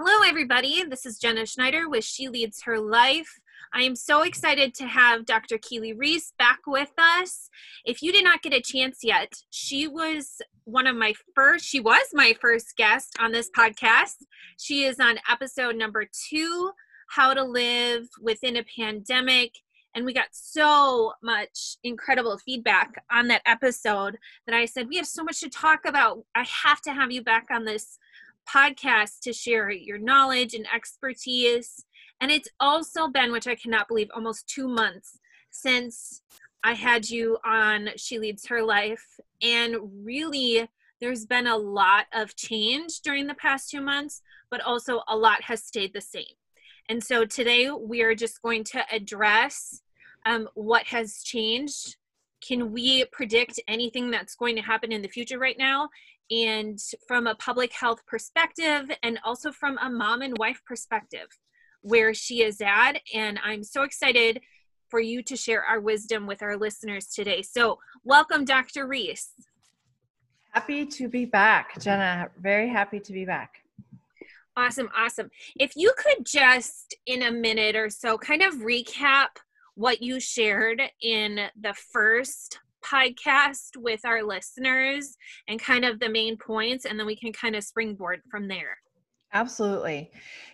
Hello, everybody. This is Jenna Schneider with She Leads Her Life. I am so excited to have Dr. Keely Reese back with us. If you did not get a chance yet, she was one of my first, she was my first guest on this podcast. She is on episode number two How to Live Within a Pandemic. And we got so much incredible feedback on that episode that I said, We have so much to talk about. I have to have you back on this podcast to share your knowledge and expertise. And it's also been, which I cannot believe, almost two months since I had you on She Leads Her Life. And really, there's been a lot of change during the past two months, but also a lot has stayed the same. And so today we are just going to address um, what has changed. Can we predict anything that's going to happen in the future right now? And from a public health perspective and also from a mom and wife perspective where she is at. And i'm so excited for you to share our wisdom with our listeners today. So welcome dr reese. Happy to be back jenna. Very happy to be back. Awesome awesome. If you could just in a minute or so kind of recap what you shared in the first podcast with our listeners and kind of the main points, and then we can kind of springboard from there. Absolutely.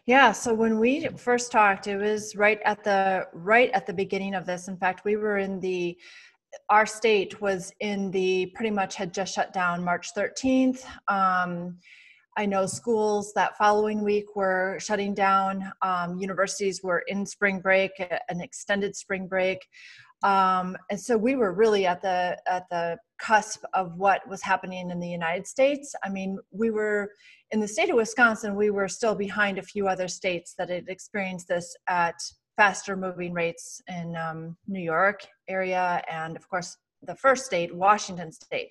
Yeah, so when we first talked, it was right at the right at the beginning of this. In fact, we were in the our state was in the pretty much had just shut down March 13th. Um, I know schools that following week were shutting down. Um, universities were in spring break, an extended spring break. Um, and so we were really at the at the cusp of what was happening in the United States. I mean, we were in the state of Wisconsin. We were still behind a few other states that had experienced this at faster moving rates in um, New York area, and of course the first state, Washington State.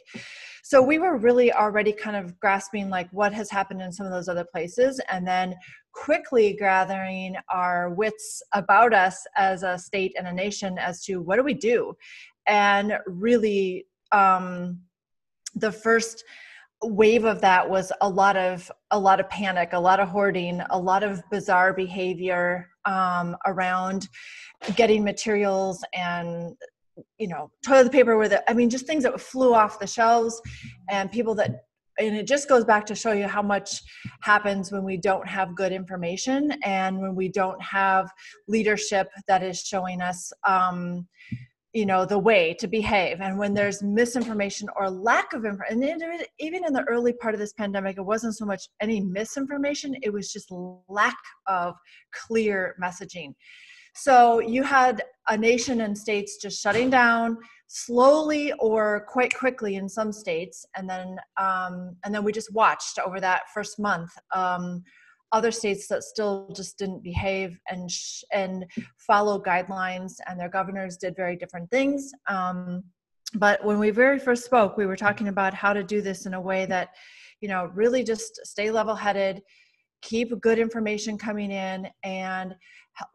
So we were really already kind of grasping like what has happened in some of those other places, and then quickly gathering our wits about us as a state and a nation as to what do we do, and really um, the first wave of that was a lot of a lot of panic a lot of hoarding a lot of bizarre behavior um, around getting materials and you know toilet paper with it i mean just things that flew off the shelves and people that and it just goes back to show you how much happens when we don't have good information and when we don't have leadership that is showing us um, you know the way to behave. And when there's misinformation or lack of information and even in the early part of this pandemic it wasn't so much any misinformation it was just lack of clear messaging. So you had a nation and states just shutting down slowly or quite quickly in some states, and then um, and then we just watched over that first month. Um, other states that still just didn't behave and sh- and follow guidelines, and their governors did very different things. Um, but when we very first spoke, we were talking about how to do this in a way that, you know, really just stay level-headed, keep good information coming in, and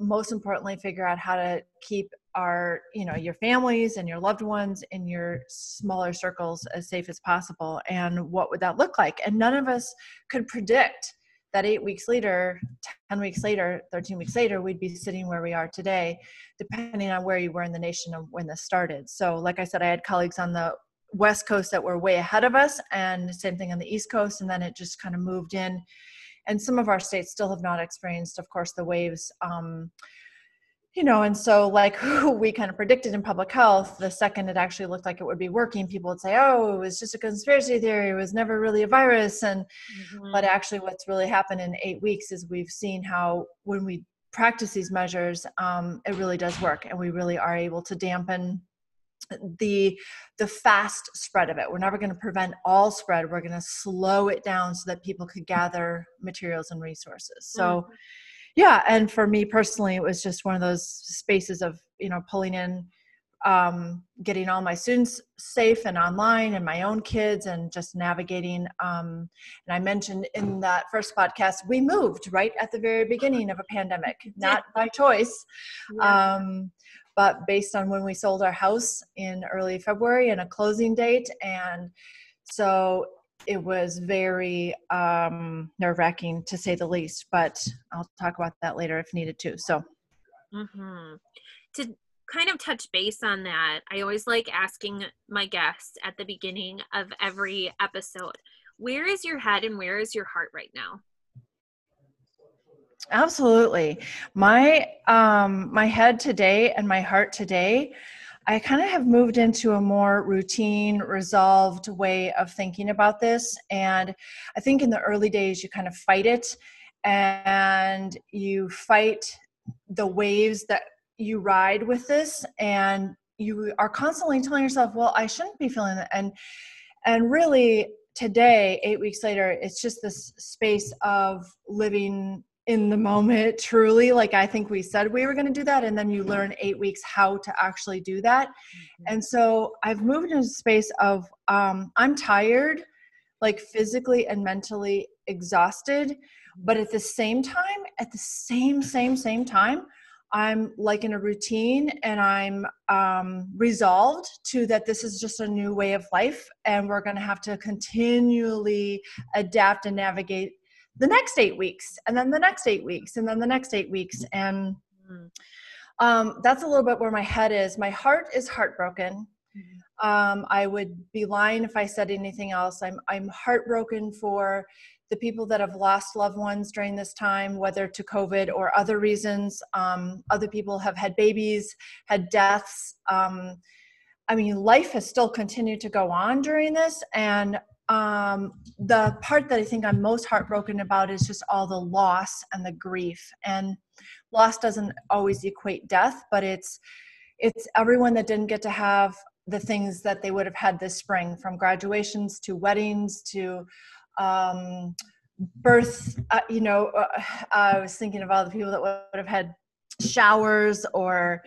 most importantly figure out how to keep our you know your families and your loved ones in your smaller circles as safe as possible and what would that look like? And none of us could predict that eight weeks later 10 weeks later 13 weeks later we'd be sitting where we are today depending on where you were in the nation when this started. So like i said i had colleagues on the west coast that were way ahead of us and the same thing on the east coast and then it just kind of moved in. And some of our states still have not experienced of course the waves um, you know and so like we kind of predicted in public health the second it actually looked like it would be working people would say oh it was just a conspiracy theory it was never really a virus and mm-hmm. but actually what's really happened in eight weeks is we've seen how when we practice these measures um, it really does work and we really are able to dampen the the fast spread of it we're never going to prevent all spread we're going to slow it down so that people could gather materials and resources so mm-hmm. Yeah and for me personally it was just one of those spaces of you know pulling in um, getting all my students safe and online and my own kids and just navigating um, and i mentioned in that first podcast we moved right at the very beginning of a pandemic not by choice yeah. um, but based on when we sold our house in early February and a closing date. And so it was very um, nerve wracking to say the least. But I'll talk about that later if needed to. So, mm-hmm. to kind of touch base on that, I always like asking my guests at the beginning of every episode where is your head and where is your heart right now? Absolutely. My um my head today and my heart today I kind of have moved into a more routine, resolved way of thinking about this. And I think in the early days, you kind of fight it and you fight the waves that you ride with this. And you are constantly telling yourself, well, I shouldn't be feeling that. And, and really, today, eight weeks later, it's just this space of living in the moment truly like i think we said we were going to do that and then you learn eight weeks how to actually do that mm-hmm. and so i've moved into a space of um, i'm tired like physically and mentally exhausted but at the same time at the same same same time i'm like in a routine and i'm um, resolved to that this is just a new way of life and we're going to have to continually adapt and navigate the next eight weeks and then the next eight weeks and then the next eight weeks and mm. um, that's a little bit where my head is. My heart is heartbroken. Mm-hmm. um, i would be lying if i said anything else. I'm i'm heartbroken for the people that have lost loved ones during this time whether to covid or other reasons. Um, other people have had babies had deaths. Um, i mean life has still continued to go on during this and um, the part that I think I'm most heartbroken about is just all the loss and the grief. And loss doesn't always equate death, but it's it's everyone that didn't get to have the things that they would have had this spring, from graduations to weddings to um, birth. Uh, you know, uh, I was thinking of all the people that would have had showers or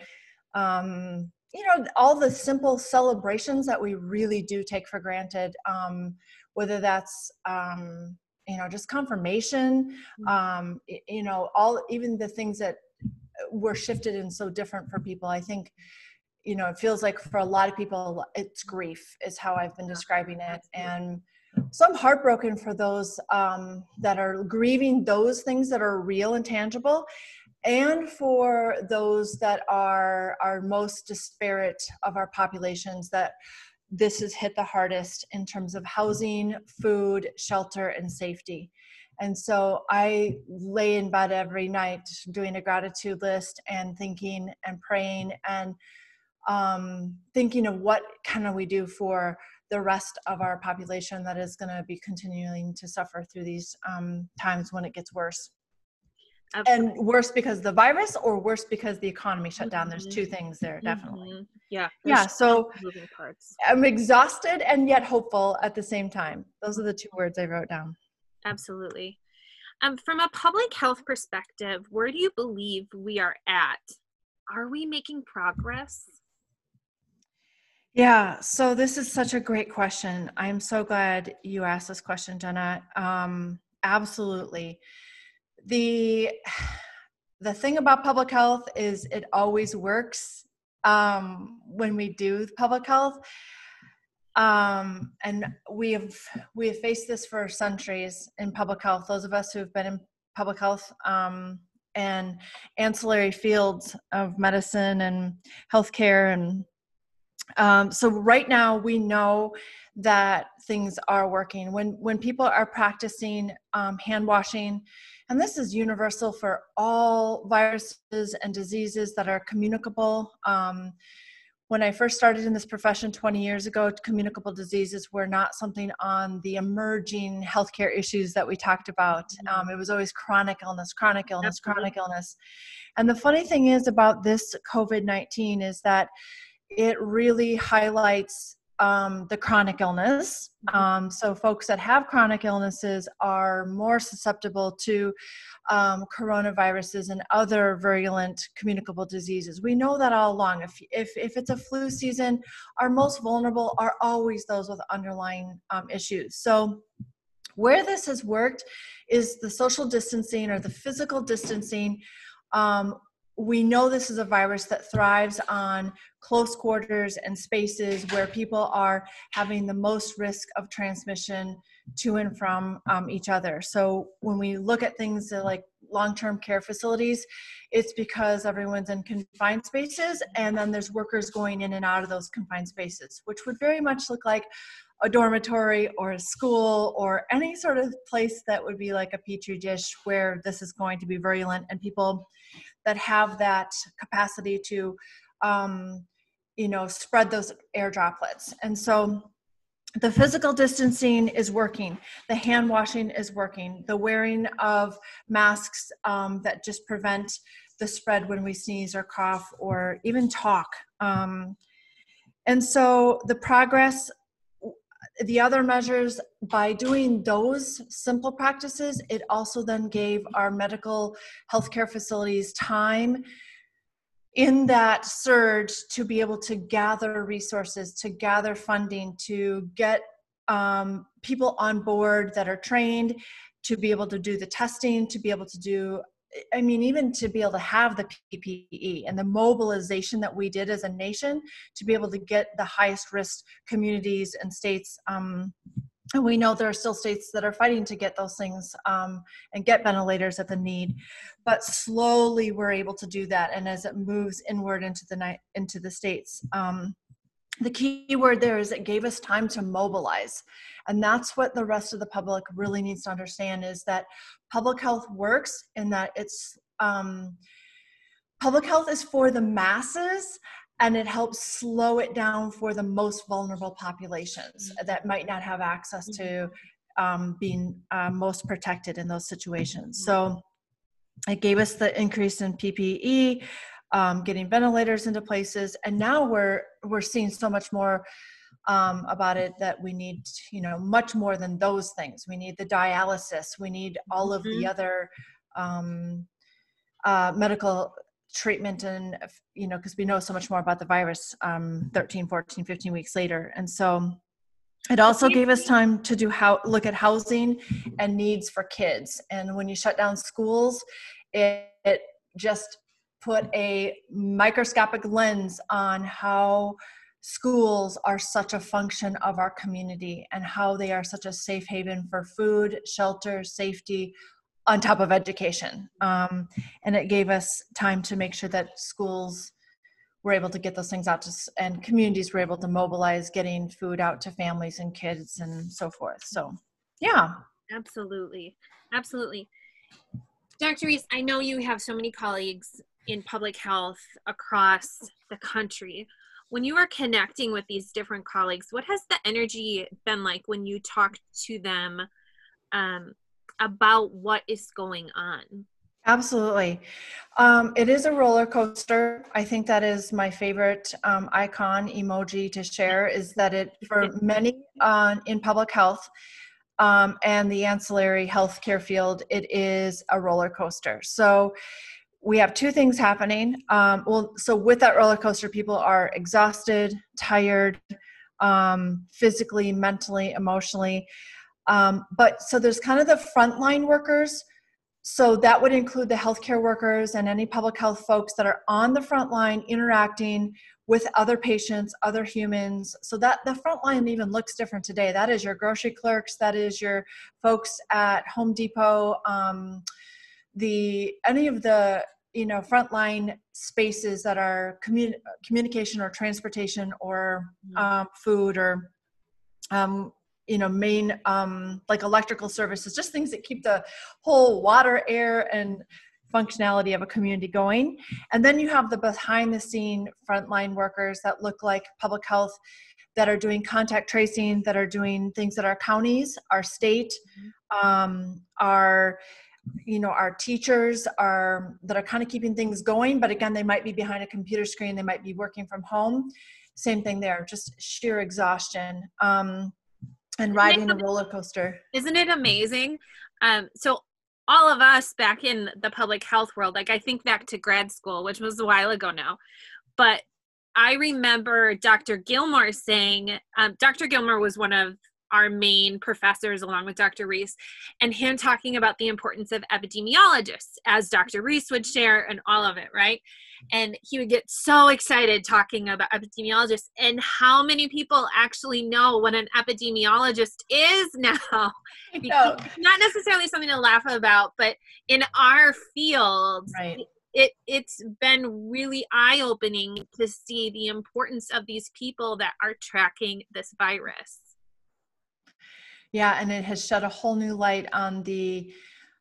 um, you know all the simple celebrations that we really do take for granted um, whether that's um, you know just confirmation mm-hmm. um, you know all even the things that were shifted and so different for people i think you know it feels like for a lot of people it's grief is how i've been describing it. And so i'm heartbroken for those um, that are grieving those things that are real and tangible and for those that are our most disparate of our populations that this has hit the hardest in terms of housing food shelter and safety. And so i lay in bed every night doing a gratitude list and thinking and praying and um, thinking of what can we do for the rest of our population that is going to be continuing to suffer through these um, times when it gets worse And worse because the virus or worse because the economy shut down? There's two mm-hmm. things there definitely. Mm-hmm. yeah yeah so moving parts. I'm exhausted and yet hopeful at the same time. Those are the two words i wrote down. Absolutely. Um, from a public health perspective where do you believe we are at? Are we making progress? Yeah so this is such a great question. I'm so glad you asked this question jenna. Um, absolutely the the thing about public health is it always works um, when we do public health. Um, and we have we have faced this for centuries in public health those of us who have been in public health um, and ancillary fields of medicine and healthcare and um, so right now we know that things are working when when people are practicing um, hand washing and this is universal for all viruses and diseases that are communicable. Um, when I first started in this profession 20 years ago, communicable diseases were not something on the emerging healthcare issues that we talked about. Mm-hmm. Um, it was always chronic illness, chronic illness, Absolutely. chronic illness. And the funny thing is about this COVID 19 is that it really highlights um, the chronic illness. Mm-hmm. Um, so, folks that have chronic illnesses are more susceptible to um, coronaviruses and other virulent communicable diseases. We know that all along. If, if, if it's a flu season, our most vulnerable are always those with underlying um, issues. So, where this has worked is the social distancing or the physical distancing um, we know this is a virus that thrives on close quarters and spaces where people are having the most risk of transmission to and from um, each other. So when we look at things like long-term care facilities, it's because everyone's in confined spaces and then there's workers going in and out of those confined spaces, which would very much look like a dormitory or a school or any sort of place that would be like a petri dish where this is going to be virulent and people that have that capacity to um, you know spread those air droplets. And so the physical distancing is working the hand washing is working the wearing of masks um, that just prevent the spread when we sneeze or cough or even talk. Um, and so the progress the other measures by doing those simple practices it also then gave our medical healthcare facilities time in that surge to be able to gather resources to gather funding to get um, people on board that are trained to be able to do the testing to be able to do I mean, even to be able to have the PPE and the mobilization that we did as a nation to be able to get the highest risk communities and states. Um, and we know there are still states that are fighting to get those things um, and get ventilators at the need, but slowly we're able to do that. And as it moves inward into the night into the states, um, the key word there is it gave us time to mobilize and that's what the rest of the public really needs to understand is that public health works in that it's um, public health is for the masses and it helps slow it down for the most vulnerable populations mm-hmm. that might not have access to mm-hmm. um, being uh, most protected in those situations so it gave us the increase in ppe um, getting ventilators into places. And now we're we're seeing so much more um, about it that we need you know much more than those things. We need the dialysis. We need all of mm-hmm. the other um, uh, medical treatment and you know because we know so much more about the virus um, 13 14 15 weeks later. And so it also gave us time to do how look at housing and needs for kids. And when you shut down schools it, it just put a microscopic lens on how schools are such a function of our community and how they are such a safe haven for food, shelter, safety, on top of education. Um, and it gave us time to make sure that schools were able to get those things out to, and communities were able to mobilize getting food out to families and kids and so forth. So, yeah. Absolutely. Absolutely. Dr. Reese, I know you have so many colleagues in public health across the country. When you are connecting with these different colleagues, what has the energy been like when you talk to them um, about what is going on? Absolutely. Um, it is a roller coaster. I think that is my favorite um, icon emoji to share is that it, for many uh, in public health um, and the ancillary healthcare field, it is a roller coaster. So we have two things happening. Um, well, so with that roller coaster, people are exhausted, tired, um, physically, mentally, emotionally. Um, but so there's kind of the frontline workers. So that would include the healthcare workers and any public health folks that are on the front line interacting with other patients, other humans. So that the front line even looks different today. That is your grocery clerks, that is your folks at Home Depot. Um, the any of the you know frontline spaces that are commun- communication or transportation or mm-hmm. um, food or um, you know main um, like electrical services just things that keep the whole water air and functionality of a community going and then you have the behind the scene frontline workers that look like public health that are doing contact tracing that are doing things that our counties our state mm-hmm. um, our you know our teachers are that are kind of keeping things going but again they might be behind a computer screen they might be working from home. Same thing there just sheer exhaustion um, and riding a roller coaster. isn't it amazing? Um, so all of us back in the public health world like i think back to grad school which was a while ago now but i remember dr gilmore saying um, dr gilmore was one of our main professors along with Dr. Reese, and him talking about the importance of epidemiologists, as Dr. Reese would share, and all of it, right? And he would get so excited talking about epidemiologists and how many people actually know what an epidemiologist is now. No. Not necessarily something to laugh about, but in our field, right it it's been really eye opening to see the importance of these people that are tracking this virus. Yeah, and it has shed a whole new light on the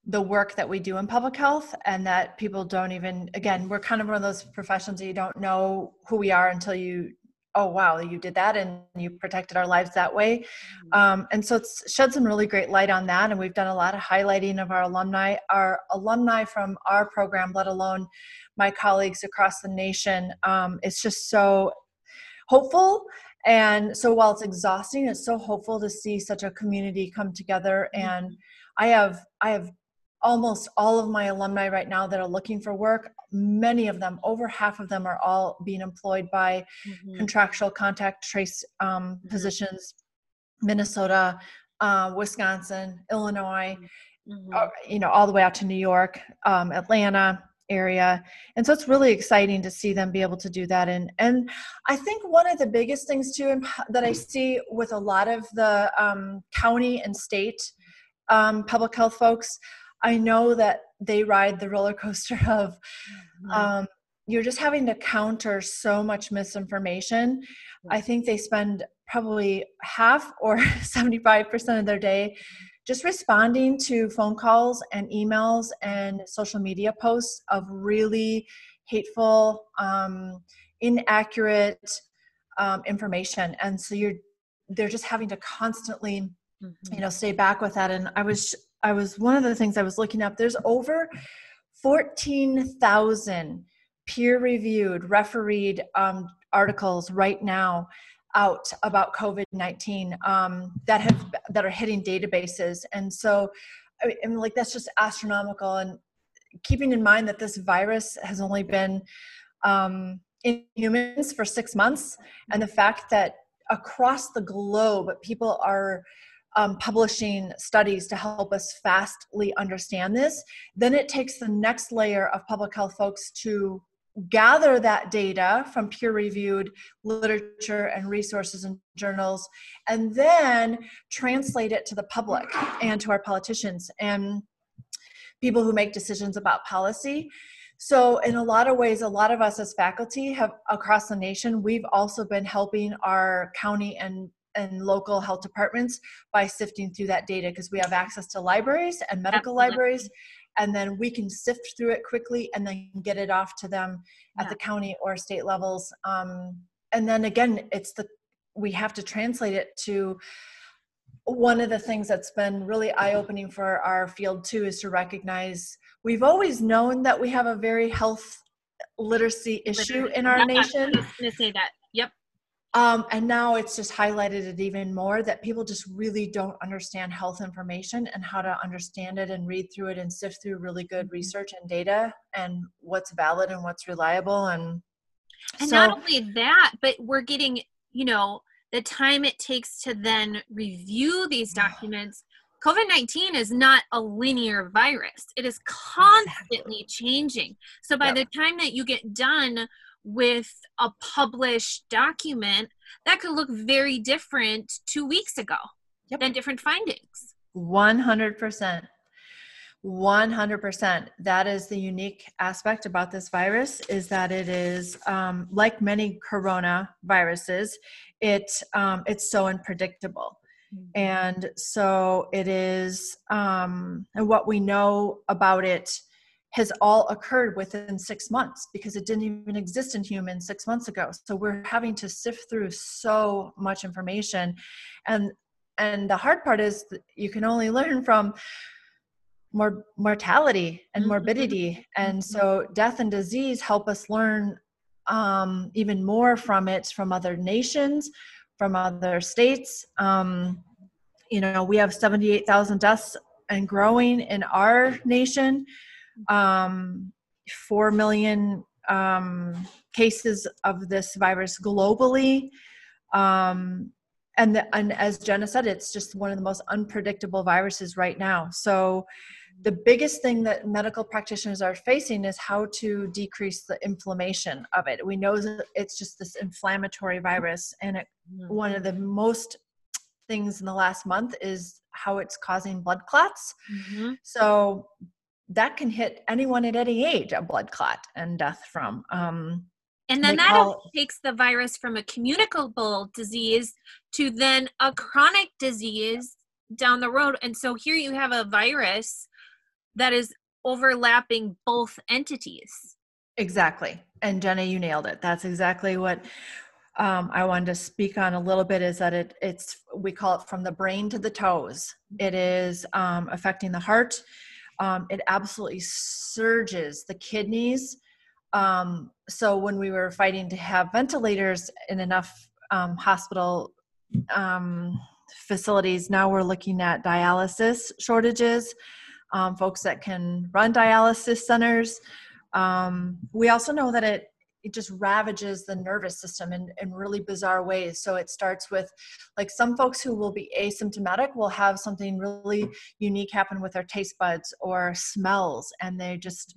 the work that we do in public health and that people don't even again we're kind of one of those professions that you don't know who we are until you oh wow you did that and you protected our lives that way mm-hmm. um, and so it's shed some really great light on that and we've done a lot of highlighting of our alumni our alumni from our program let alone my colleagues across the nation um, it's just so hopeful and so while it's exhausting it's so hopeful to see such a community come together and mm-hmm. i have i have almost all of my alumni right now that are looking for work many of them over half of them are all being employed by mm-hmm. contractual contact trace um, mm-hmm. positions minnesota uh, wisconsin illinois mm-hmm. uh, you know all the way out to new york um, atlanta area and so it's really exciting to see them be able to do that and and i think one of the biggest things too that i see with a lot of the um, county and state um, public health folks I know that they ride the roller coaster of mm-hmm. um, you're just having to counter so much misinformation. I think they spend probably half or 75% of their day just responding to phone calls and emails and social media posts of really hateful, um, inaccurate um, information. And so you're they're just having to constantly mm-hmm. you know stay back with that and i was I was one of the things I was looking up. There's over 14,000 peer reviewed, refereed um, articles right now out about COVID 19 um, that have that are hitting databases. And so, I mean, like, that's just astronomical. And keeping in mind that this virus has only been um, in humans for six months, and the fact that across the globe people are um, publishing studies to help us fastly understand this. Then it takes the next layer of public health folks to gather that data from peer reviewed literature and resources and journals and then translate it to the public and to our politicians and people who make decisions about policy so in a lot of ways a lot of us as faculty have across the nation we've also been helping our county and and local health departments by sifting through that data because we have access to libraries and medical Absolutely. libraries and then we can sift through it quickly and then get it off to them at yeah. the county or state levels um, and then again it's the we have to translate it to one of the things that's been really eye-opening for our field too is to recognize we've always known that we have a very health literacy issue in our nation. I was going to say that. Yep. Um, and now it's just highlighted it even more that people just really don't understand health information and how to understand it and read through it and sift through really good mm-hmm. research and data and what's valid and what's reliable and and so, not only that but we're getting you know the time it takes to then review these documents COVID 19 is not a linear virus, it is constantly changing. So by yep. the time that you get done with a published document that could look very different two weeks ago yep. than different findings. 100%. 100% that is the unique aspect about this virus is that it is um, like many corona viruses it um, it's so unpredictable mm-hmm. and so it is um, and what we know about it has all occurred within six months because it didn't even exist in humans six months ago. So we're having to sift through so much information. And and the hard part is you can only learn from more mortality and mm-hmm. morbidity. And mm-hmm. so death and disease help us learn um, even more from it from other nations from other states. Um, you know we have 78000 deaths and growing in our nation um, 4 million um, cases of this virus globally. Um, and the, and as Jenna said, it's just one of the most unpredictable viruses right now. So the biggest thing that medical practitioners are facing is how to decrease the inflammation of it. We know that it's just this inflammatory virus, and it, mm-hmm. one of the most things in the last month is how it's causing blood clots. Mm-hmm. So that can hit anyone at any age a blood clot and death from. Um, and then that takes the virus from a communicable disease to then a chronic disease down the road. And so here you have a virus that is overlapping both entities. Exactly. And Jenny, you nailed it. That's exactly what um, I wanted to speak on a little bit is that it, it's, we call it from the brain to the toes. It is um, affecting the heart. Um, it absolutely surges the kidneys. Um, so when we were fighting to have ventilators in enough um, hospital um, facilities, now we're looking at dialysis shortages um, folks that can run dialysis centers. Um, we also know that it it just ravages the nervous system in, in really bizarre ways. So it starts with like some folks who will be asymptomatic will have something really unique happen with their taste buds or smells, and they just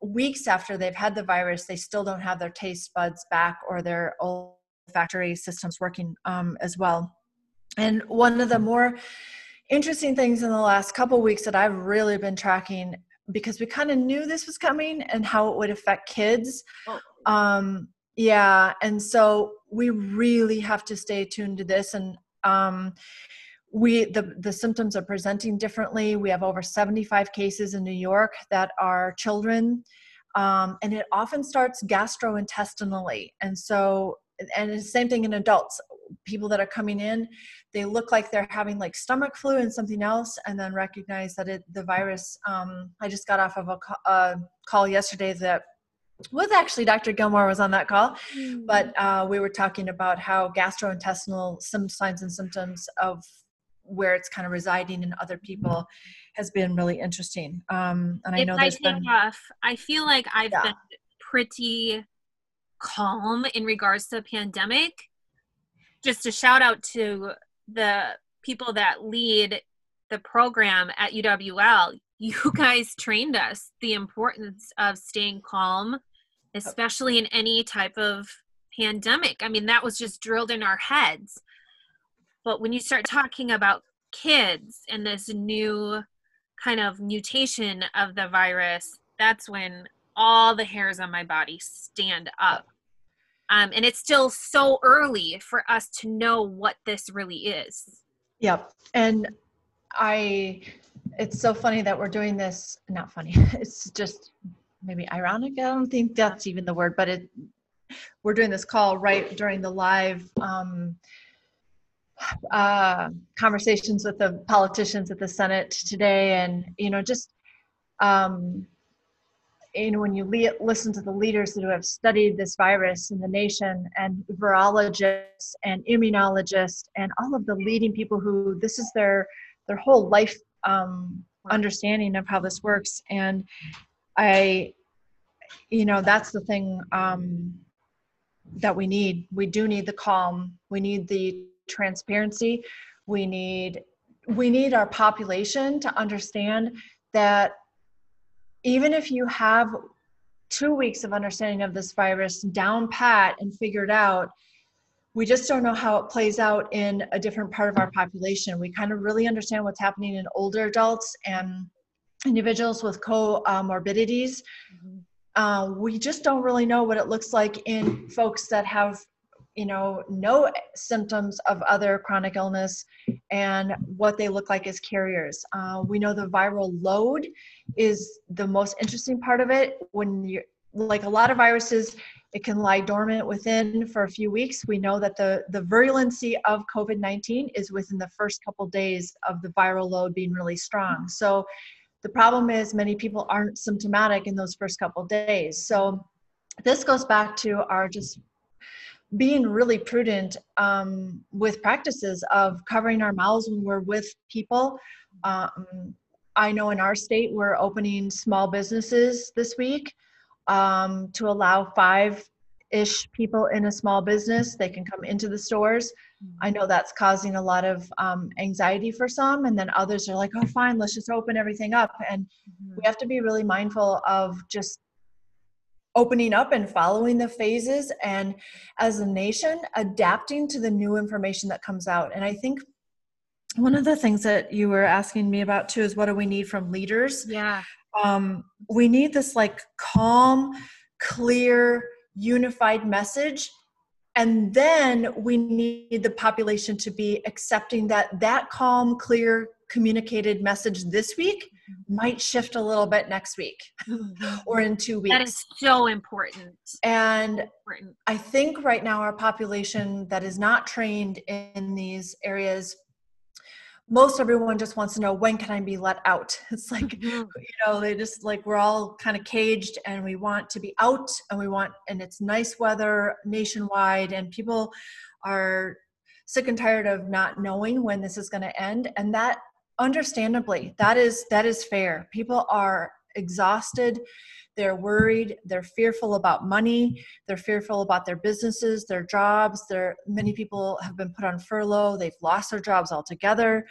weeks after they've had the virus, they still don't have their taste buds back or their olfactory systems working um, as well. And one of the more interesting things in the last couple weeks that I've really been tracking because we kind of knew this was coming and how it would affect kids. Oh. Um, yeah, and so we really have to stay tuned to this and um, we the the symptoms are presenting differently. We have over 75 cases in New York that are children. Um, and it often starts gastrointestinally. And so and the same thing in adults people that are coming in they look like they're having like stomach flu and something else and then recognize that it the virus um, i just got off of a, a call yesterday that with actually dr gilmore was on that call mm. but uh, we were talking about how gastrointestinal some signs and symptoms of where it's kind of residing in other people has been really interesting um, and i know there's been off i feel like i've yeah. been pretty calm in regards to the pandemic just a shout out to the people that lead the program at UWL. You guys trained us the importance of staying calm, especially in any type of pandemic. I mean, that was just drilled in our heads. But when you start talking about kids and this new kind of mutation of the virus, that's when all the hairs on my body stand up um, and it's still so early for us to know what this really is yep and i it's so funny that we're doing this not funny it's just maybe ironic i don't think that's even the word but it we're doing this call right during the live um, uh, conversations with the politicians at the senate today and you know just um, you know, when you le- listen to the leaders who have studied this virus in the nation and virologists and immunologists and all of the leading people who this is their their whole life um, understanding of how this works. And i you know that's the thing um, that we need. We do need the calm. We need the transparency. We need we need our population to understand that even if you have two weeks of understanding of this virus down pat and figured out we just don't know how it plays out in a different part of our population. We kind of really understand what's happening in older adults and individuals with comorbidities. Mm-hmm. uh, we just don't really know what it looks like in folks that have you know no symptoms of other chronic illness and what they look like as carriers. Uh, we know the viral load is the most interesting part of it when you're like a lot of viruses it can lie dormant within for a few weeks. We know that the the virulency of covid-19 is within the first couple days of the viral load being really strong. So the problem is many people aren't symptomatic in those first couple days. So this goes back to our just being really prudent um, with practices of covering our mouths when we're with people. Um, I know in our state we're opening small businesses this week um, to allow five ish people in a small business they can come into the stores. I know that's causing a lot of um, anxiety for some and then others are like oh fine let's just open everything up. And mm-hmm. we have to be really mindful of just opening up and following the phases and as a nation adapting to the new information that comes out. And i think one of the things that you were asking me about too is what do we need from leaders? Yeah um, we need this like calm clear unified message and then we need the population to be accepting that that calm clear communicated message this week might shift a little bit next week mm-hmm. or in two weeks that is so important and important. i think right now our population that is not trained in these areas most everyone just wants to know when can I be let out? It's like, mm-hmm. you know, they just like we're all kind of caged and we want to be out and we want, and it's nice weather nationwide, and people are sick and tired of not knowing when this is going to end. And that understandably, that is that is fair. People are exhausted they're worried they're fearful about money they're fearful about their businesses their jobs there many people have been put on furlough they've lost their jobs altogether.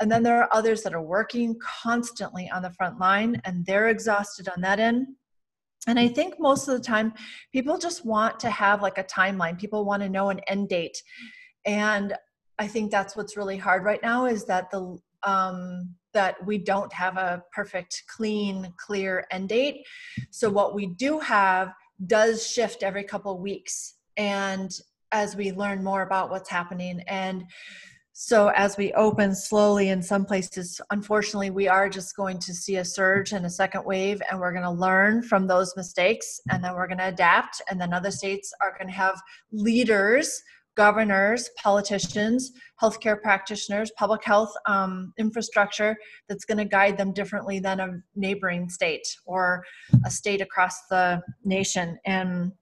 And then there are others that are working constantly on the front line and they're exhausted on that end. And i think most of the time people just want to have like a timeline. People want to know an end date. And i think that's what's really hard right now is that the um, that we don't have a perfect, clean, clear end date. So what we do have does shift every couple weeks, and as we learn more about what's happening and so as we open slowly in some places unfortunately we are just going to see a surge and a second wave and we're going to learn from those mistakes and then we're going to adapt and then other states are going to have leaders governors, politicians, healthcare practitioners, public health um, infrastructure that's going to guide them differently than a neighboring state or a state across the nation. And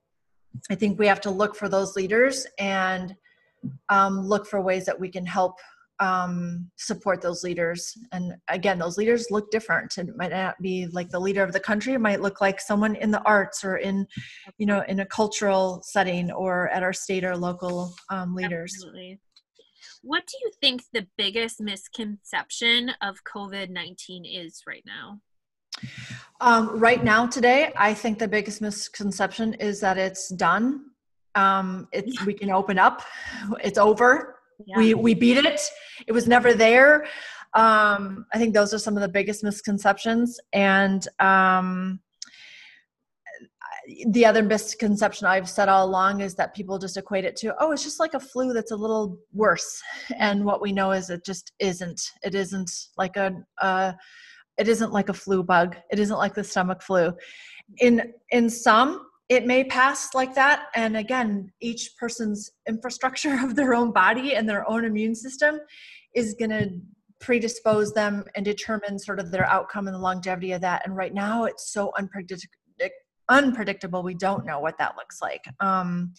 I think we have to look for those leaders and um, look for ways that we can help um, support those leaders. And again, those leaders look different. It might not be like the leader of the country. It might look like someone in the arts or in, you know, in a cultural setting or at our state or local um, leaders. Absolutely. What do you think the biggest misconception of COVID 19 is right now? Um, right now, today, I think the biggest misconception is that it's done. Um, it's, we can open up. It's over yeah. we we beat it it was never there um, i think those are some of the biggest misconceptions and um, the other misconception I've said all along is that people just equate it to, oh, it's just like a flu that's a little worse. And what we know is it just isn't. It isn't like a, uh, it isn't like a flu bug. It isn't like the stomach flu. In in some, it may pass like that. And again each person's infrastructure of their own body and their own immune system is going to predispose them and determine sort of their outcome and the longevity of that. And right now it's so unpredict- unpredictable. We don't know what that looks like. Um,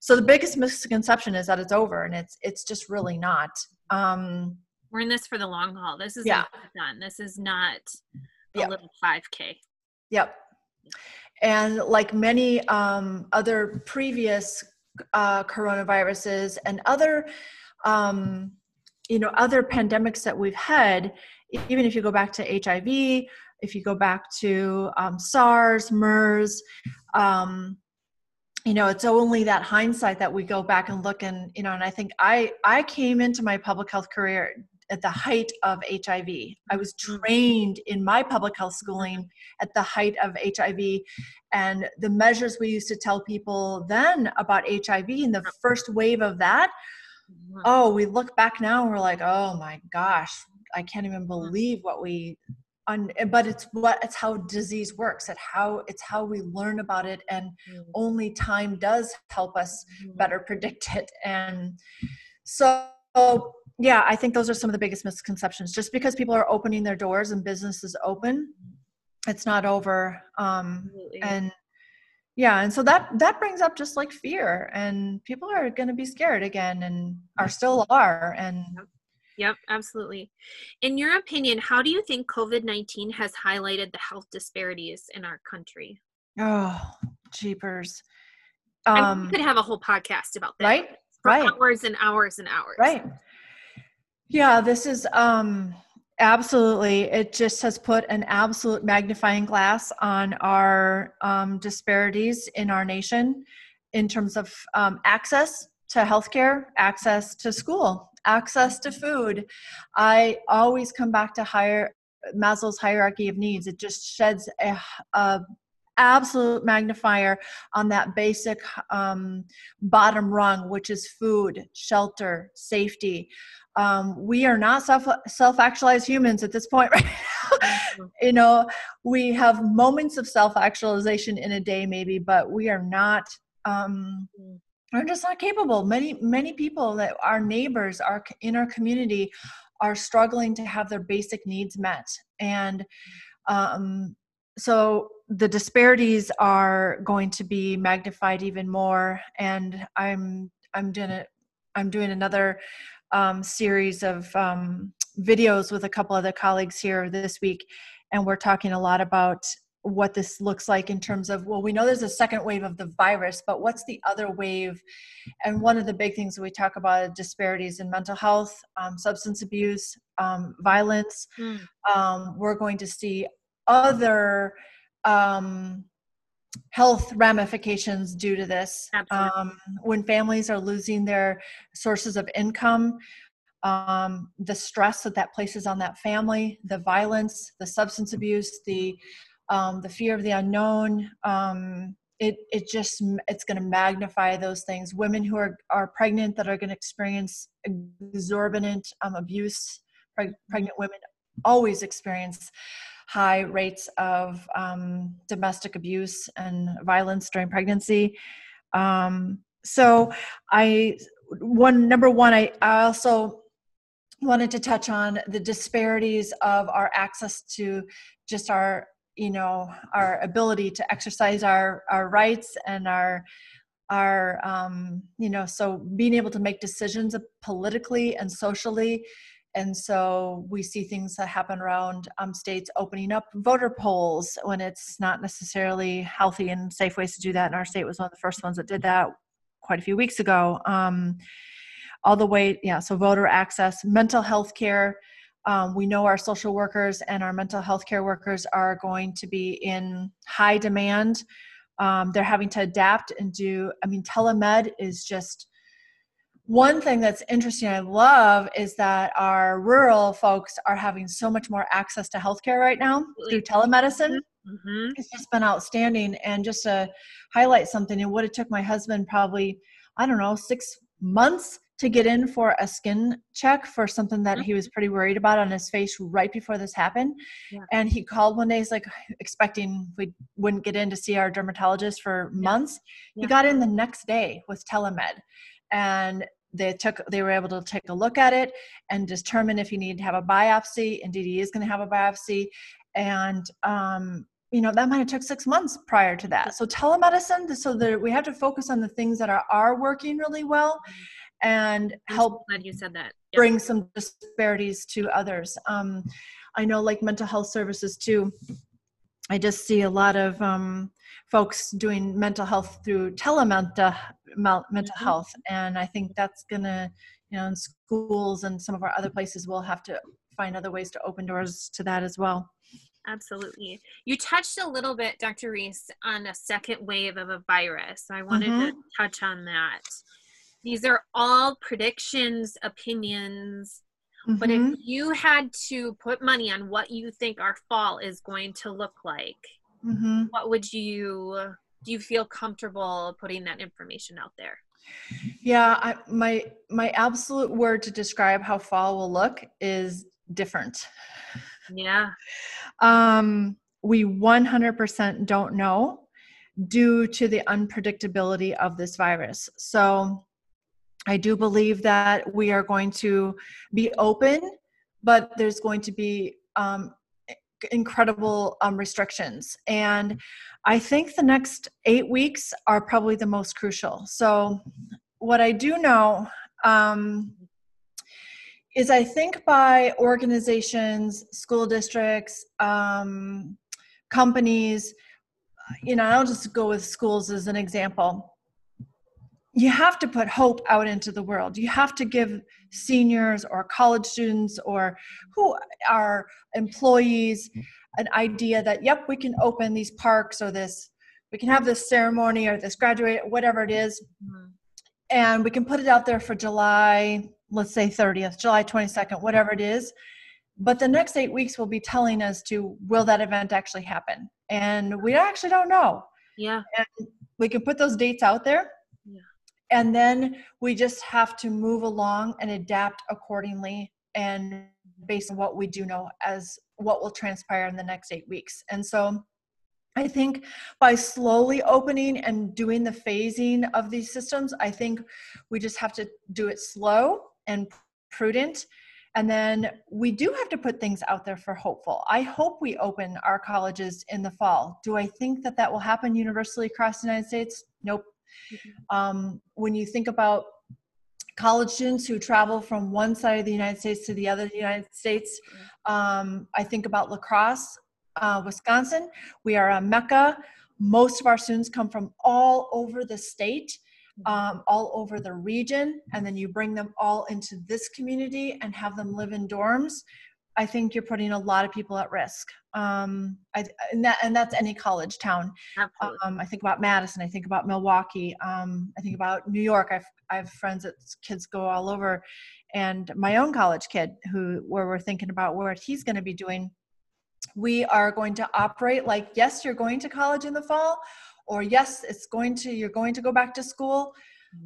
so the biggest misconception is that it's over and it's it's just really not. Um, we're in this for the long haul. This is yeah. done. This is not a yep. little 5k yep and like many um, other previous uh, coronaviruses and other, um, you know, other pandemics that we've had, even if you go back to HIV, if you go back to um, SARS, MERS, um, you know, it's only that hindsight that we go back and look and, you know, and I think I, I came into my public health career at the height of HIV. I was mm. trained in my public health schooling at the height of HIV. And the measures we used to tell people then about HIV and the first wave of that, mm-hmm. oh, we look back now and we're like, oh my gosh, I can't even mm. believe what we un- but it's what it's how disease works at how it's how we learn about it and mm. only time does help us better predict it and so yeah i think those are some of the biggest misconceptions just because people are opening their doors and businesses open it's not over um and yeah and so that that brings up just like fear and people are going to be scared again and are still are and Yep, absolutely. In your opinion, how do you think COVID 19 has highlighted the health disparities in our country? Oh, jeepers. Um, I mean, we could have a whole podcast about that. Right. Right. hours and hours and hours. Right. Yeah, this is um absolutely it just has put an absolute magnifying glass on our um, disparities in our nation in terms of um, access to healthcare, access to school, access to food. I always come back to higher Maslow's hierarchy of needs. It just sheds a, a absolute magnifier on that basic um, bottom rung, which is food, shelter, safety. Um, we are not self self actualized humans at this point, right? Mm-hmm. you know, we have moments of self actualization in a day, maybe, but we are not. Um, mm are just not capable. Many many people that our neighbors are in our community are struggling to have their basic needs met, and um, so the disparities are going to be magnified even more. And I'm I'm doing it. I'm doing another um, series of um, videos with a couple other colleagues here this week, and we're talking a lot about what this looks like in terms of well we know there's a second wave of the virus but what's the other wave and one of the big things we talk about disparities in mental health um, substance abuse um, violence mm. um, we're going to see other um, health ramifications due to this. Um, when families are losing their sources of income um, the stress that that places on that family the violence the substance abuse the um, the fear of the unknown um, it it just it's going to magnify those things. Women who are are pregnant that are going to experience exorbitant um, abuse preg- pregnant women always experience high rates of um, domestic abuse and violence during pregnancy. Um, so i one number one I, I also wanted to touch on the disparities of our access to just our you know our ability to exercise our our rights and our our um, you know so being able to make decisions politically and socially and so we see things that happen around um, states opening up voter polls when it's not necessarily healthy and safe ways to do that. And our state was one of the first ones that did that quite a few weeks ago. Um, all the way yeah so voter access mental health care. Um, we know our social workers and our mental health care workers are going to be in high demand. Um, they're having to adapt and do, I mean, telemed is just one thing that's interesting, I love, is that our rural folks are having so much more access to healthcare right now through telemedicine. Mm-hmm. It's just been outstanding. And just to highlight something, it would have took my husband probably, I don't know, six months to get in for a skin check for something that he was pretty worried about on his face right before this happened. Yeah. And he called one day, he's like expecting we wouldn't get in to see our dermatologist for months. Yeah. He got in the next day with telemed. And they took they were able to take a look at it and determine if he needed to have a biopsy. Indeed, he is going to have a biopsy. And um, you know that might have took six months prior to that so telemedicine so that we have to focus on the things that are, are working really well and help glad you said that yep. bring some disparities to others um, i know like mental health services too i just see a lot of um, folks doing mental health through telemental mental mm-hmm. health and i think that's gonna you know in schools and some of our other places we'll have to find other ways to open doors to that as well absolutely you touched a little bit dr reese on a second wave of a virus i wanted mm-hmm. to touch on that these are all predictions, opinions. Mm-hmm. But if mm-hmm. you had to put money on what you think our fall is going to look like, mm-hmm. what would you do? You feel comfortable putting that information out there? Yeah, I, my my absolute word to describe how fall will look is different. Yeah. Um, we 100% don't know due to the unpredictability of this virus. So I do believe that we are going to be open, but there's going to be um, incredible um, restrictions. And I think the next eight weeks are probably the most crucial. So, what I do know um, is I think by organizations, school districts, um, companies, you know, I'll just go with schools as an example you have to put hope out into the world. You have to give seniors or college students or who are employees an idea that, yep, we can open these parks or this, we can have this ceremony or this graduate, whatever it is, mm-hmm. and we can put it out there for July, let's say 30th, July 22nd, whatever it is. But the next eight weeks will be telling us to will that event actually happen? And we actually don't know. Yeah. And we can put those dates out there and then we just have to move along and adapt accordingly and based on what we do know as what will transpire in the next eight weeks and so i think by slowly opening and doing the phasing of these systems i think we just have to do it slow and prudent and then we do have to put things out there for hopeful. I hope we open our colleges in the fall. Do I think that that will happen universally across the United States? Nope. Mm-hmm. Um, when you think about college students who travel from one side of the United States to the other United States, um, I think about La Crosse, uh, Wisconsin. We are a mecca. Most of our students come from all over the state. Mm-hmm. Um, all over the region, and then you bring them all into this community and have them live in dorms. I think you're putting a lot of people at risk. Um, I, and, that, and that's any college town. Um, I think about Madison. I think about Milwaukee. Um, I think about New York. I've, I have friends that kids go all over, and my own college kid who where we're thinking about what he's going to be doing. We are going to operate like yes, you're going to college in the fall, or yes, it's going to you're going to go back to school.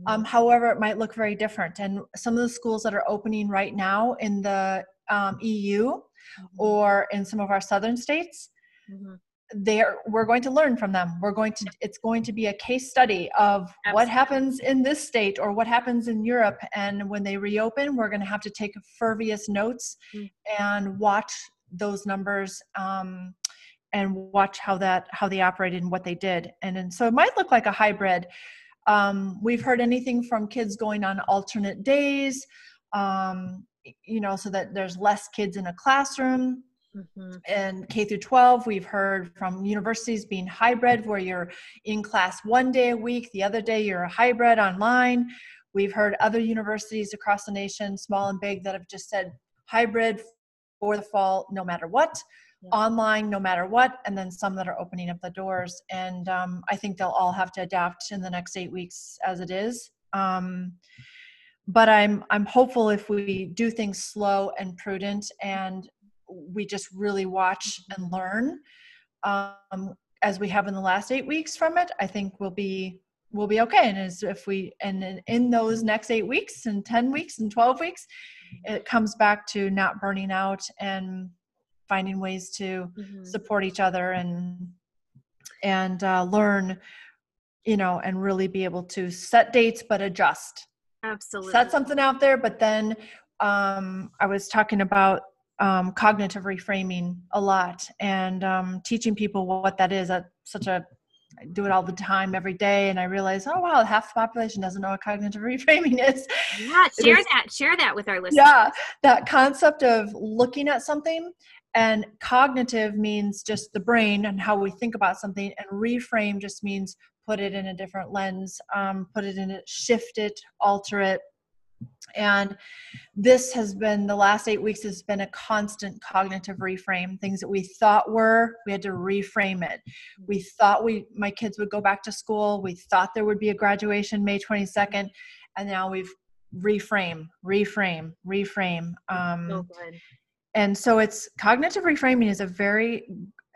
Um, mm-hmm. however, it might look very different. And some of the schools that are opening right now in the um, EU mm-hmm. or in some of our southern states, mm-hmm. there we're going to learn from them. We're going to it's going to be a case study of Absolutely. what happens in this state or what happens in Europe. And when they reopen, we're going to have to take fervious notes mm-hmm. and watch those numbers. Um, and watch how that how they operated and what they did and, and so it might look like a hybrid um, we've heard anything from kids going on alternate days um, you know, so that there's less kids in a classroom. Mm-hmm. And K through 12, we've heard from universities being hybrid, where you're in class one day a week, the other day you're a hybrid online. We've heard other universities across the nation, small and big, that have just said hybrid for the fall, no matter what, yeah. online, no matter what, and then some that are opening up the doors. And um, I think they'll all have to adapt in the next eight weeks as it is. Um, but i'm i'm hopeful if we do things slow and prudent and we just really watch and learn um, as we have in the last eight weeks from it i think we'll be we'll be okay and as if we and in, those next eight weeks and 10 weeks and 12 weeks it comes back to not burning out and finding ways to mm-hmm. support each other and and uh, learn you know and really be able to set dates but adjust Absolutely. Set something out there, but then um, I was talking about um, cognitive reframing a lot and um, teaching people what that is. That's such a I do it all the time, every day, and I realize, oh wow, half the population doesn't know what cognitive reframing is. Yeah, share is, that. Share that with our listeners. Yeah, that concept of looking at something and cognitive means just the brain and how we think about something, and reframe just means put it in a different lens, um, put it in it, shift it, alter it. And this has been the last eight weeks has been a constant cognitive reframe. Things that we thought were, we had to reframe it. We thought we my kids would go back to school. We thought there would be a graduation May 22nd, and now we've reframe, reframe, reframe. Um, so and so it's cognitive reframing is a very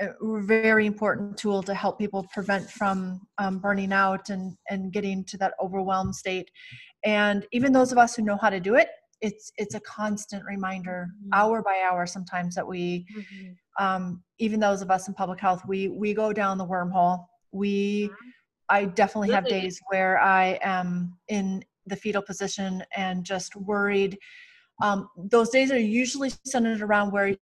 a very important tool to help people prevent from um, burning out and, and getting to that overwhelmed state. And even those of us who know how to do it, it's it's a constant reminder, mm-hmm. hour by hour, sometimes that we, mm-hmm. um, even those of us in public health, we we go down the wormhole. We, mm-hmm. I definitely have days where I am in the fetal position and just worried. Um, those days are usually centered around where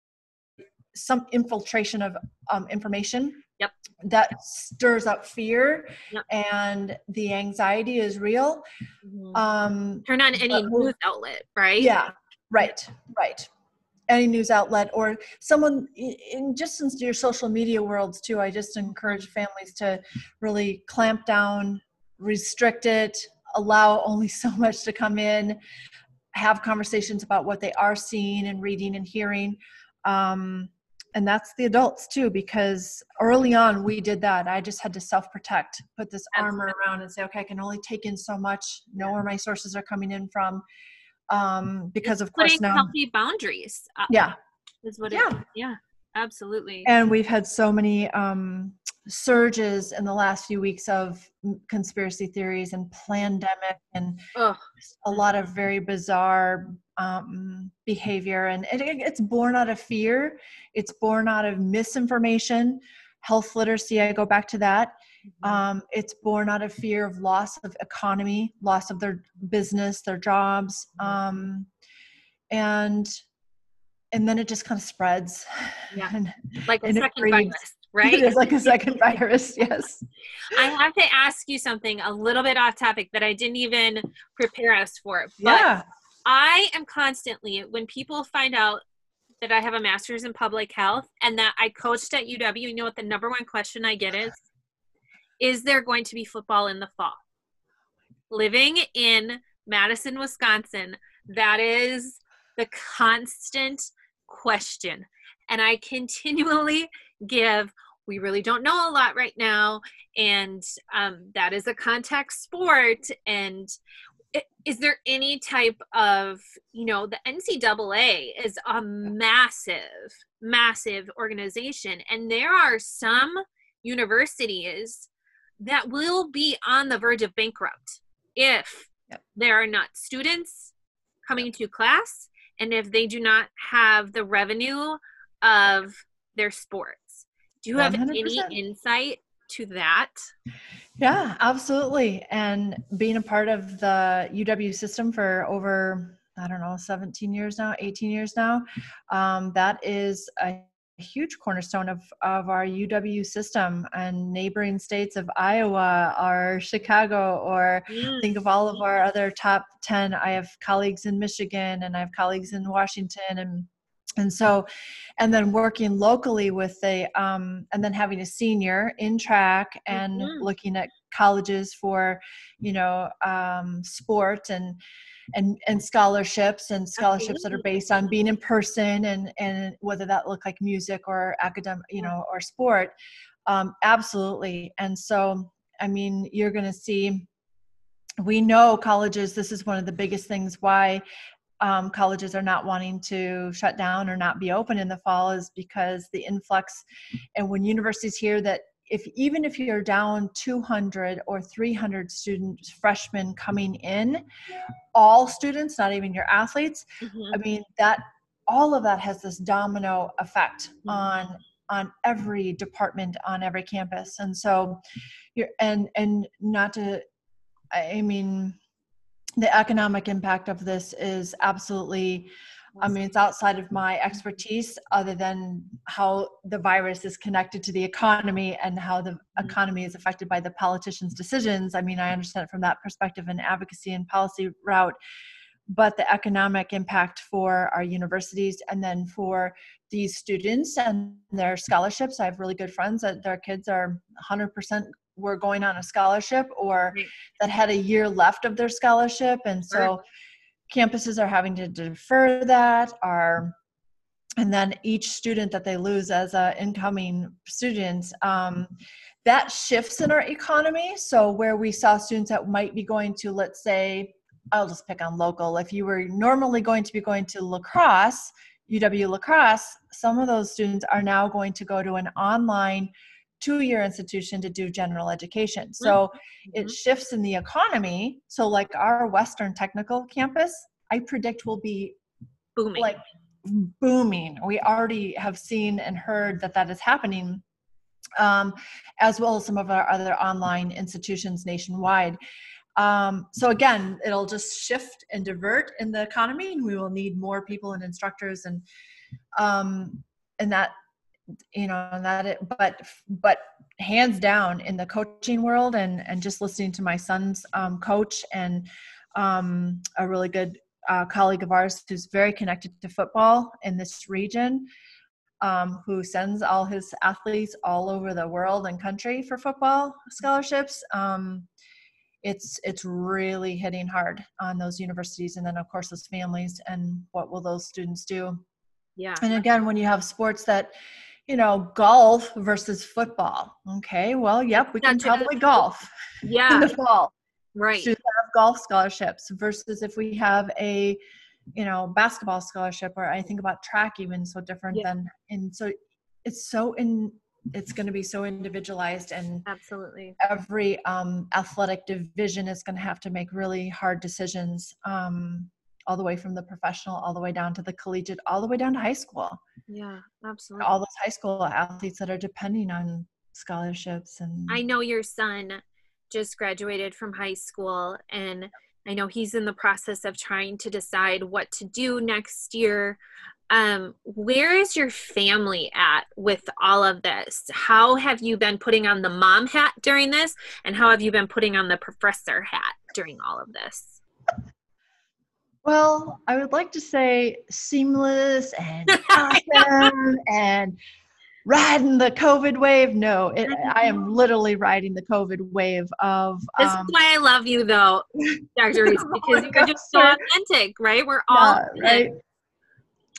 some infiltration of um, information yep. that stirs up fear yep. and the anxiety is real mm-hmm. um, turn on any news outlet right yeah right right any news outlet or someone in just since your social media worlds too i just encourage families to really clamp down restrict it allow only so much to come in have conversations about what they are seeing and reading and hearing um, and that's the adults too because early on we did that. I just had to self protect put this Absolutely. armor around and say okay i can only take in so much. Know where my sources are coming in from. Um, because of course now healthy boundaries uh, yeah. is what yeah. it yeah absolutely and we've had so many um, surges in the last few weeks of conspiracy theories and pandemic and Ugh. a lot of very bizarre um, behavior and it, it's born out of fear it's born out of misinformation health literacy i go back to that mm-hmm. um, it's born out of fear of loss of economy loss of their business their jobs mm-hmm. um, and and then it just kind of spreads yeah and, like a second virus right? It is like a second virus, yes. I have to ask you something a little bit off topic that I didn't even prepare us for. But yeah. I am constantly, when people find out that I have a master's in public health and that I coached at UW, you know what the number one question I get is? Is there going to be football in the fall? Living in Madison, Wisconsin, that is the constant question. And I continually give we really don't know a lot right now and um, that is a contact sport and is there any type of you know the ncaa is a massive massive organization and there are some universities that will be on the verge of bankrupt if yep. there are not students coming to class and if they do not have the revenue of their sports. do you have 100%. any insight to that? Yeah, absolutely. And being a part of the UW system for over, I don't know, 17 years now, 18 years now, um, that is a huge cornerstone of, of our UW system and neighboring states of Iowa or Chicago or mm. think of all of our other top 10. I have colleagues in Michigan and I have colleagues in Washington and and so and then working locally with a um, and then having a senior in track and mm-hmm. looking at colleges for you know um, sport and and and scholarships and scholarships Absolutely. that are based on being in person and and whether that look like music or academic you know or sport um, absolutely and so i mean you're going to see we know colleges this is one of the biggest things why um, colleges are not wanting to shut down or not be open in the fall is because the influx and when universities hear that if even if you're down 200 or 300 students freshmen coming in all students not even your athletes mm-hmm. i mean that all of that has this domino effect mm-hmm. on on every department on every campus and so you're and and not to i mean the economic impact of this is absolutely I mean, it's outside of my expertise, other than how the virus is connected to the economy and how the mm-hmm. economy is affected by the politicians' decisions. I mean, I understand it from that perspective and advocacy and policy route, but the economic impact for our universities and then for these students and their scholarships. I have really good friends that their kids are 100% were going on a scholarship or right. that had a year left of their scholarship and so. Campuses are having to defer that are and then each student that they lose as a incoming student um, that shifts in our economy. So where we saw students that might be going to let's say i'll just pick on local. If you were normally going to be going to La Crosse uw La Crosse some of those students are now going to go to an online two-year institution to do general education. So mm-hmm. it shifts in the economy. So like our western technical campus i predict will be booming. like booming. We already have seen and heard that that is happening um, as well as some of our other online institutions nationwide. Um, so again it'll just shift and divert in the economy and we will need more people and instructors and um, and that you know that it but but hands down in the coaching world and and just listening to my son's um, coach and um, a really good uh, colleague of ours who's very connected to football in this region um, who sends all his athletes all over the world and country for football scholarships um, it's it's really hitting hard on those universities and then of course those families and what will those students do. Yeah. And again when you have sports that you know golf versus football. Okay well yep we can probably golf yeah in the fall. Right. Students have golf scholarships versus if we have a you know basketball scholarship or i think about track even so different Yeah. than and so it's so in it's going to be so individualized and absolutely. every um, athletic division is going to have to make really hard decisions um, all the way from the professional all the way down to the collegiate all the way down to high school yeah absolutely all those high school athletes that are depending on scholarships and I know your son just graduated from high school and I know he's in the process of trying to decide what to do next year. Um, where is your family at with all of this? How have you been putting on the mom hat during this? And how have you been putting on the professor hat during all of this? Well, I would like to say seamless and awesome and riding the COVID wave. No, it, I am literally riding the COVID wave of. This Um, is why I love you, though, Dr. Reese, Oh because you're just so authentic, right? We're all yeah, right.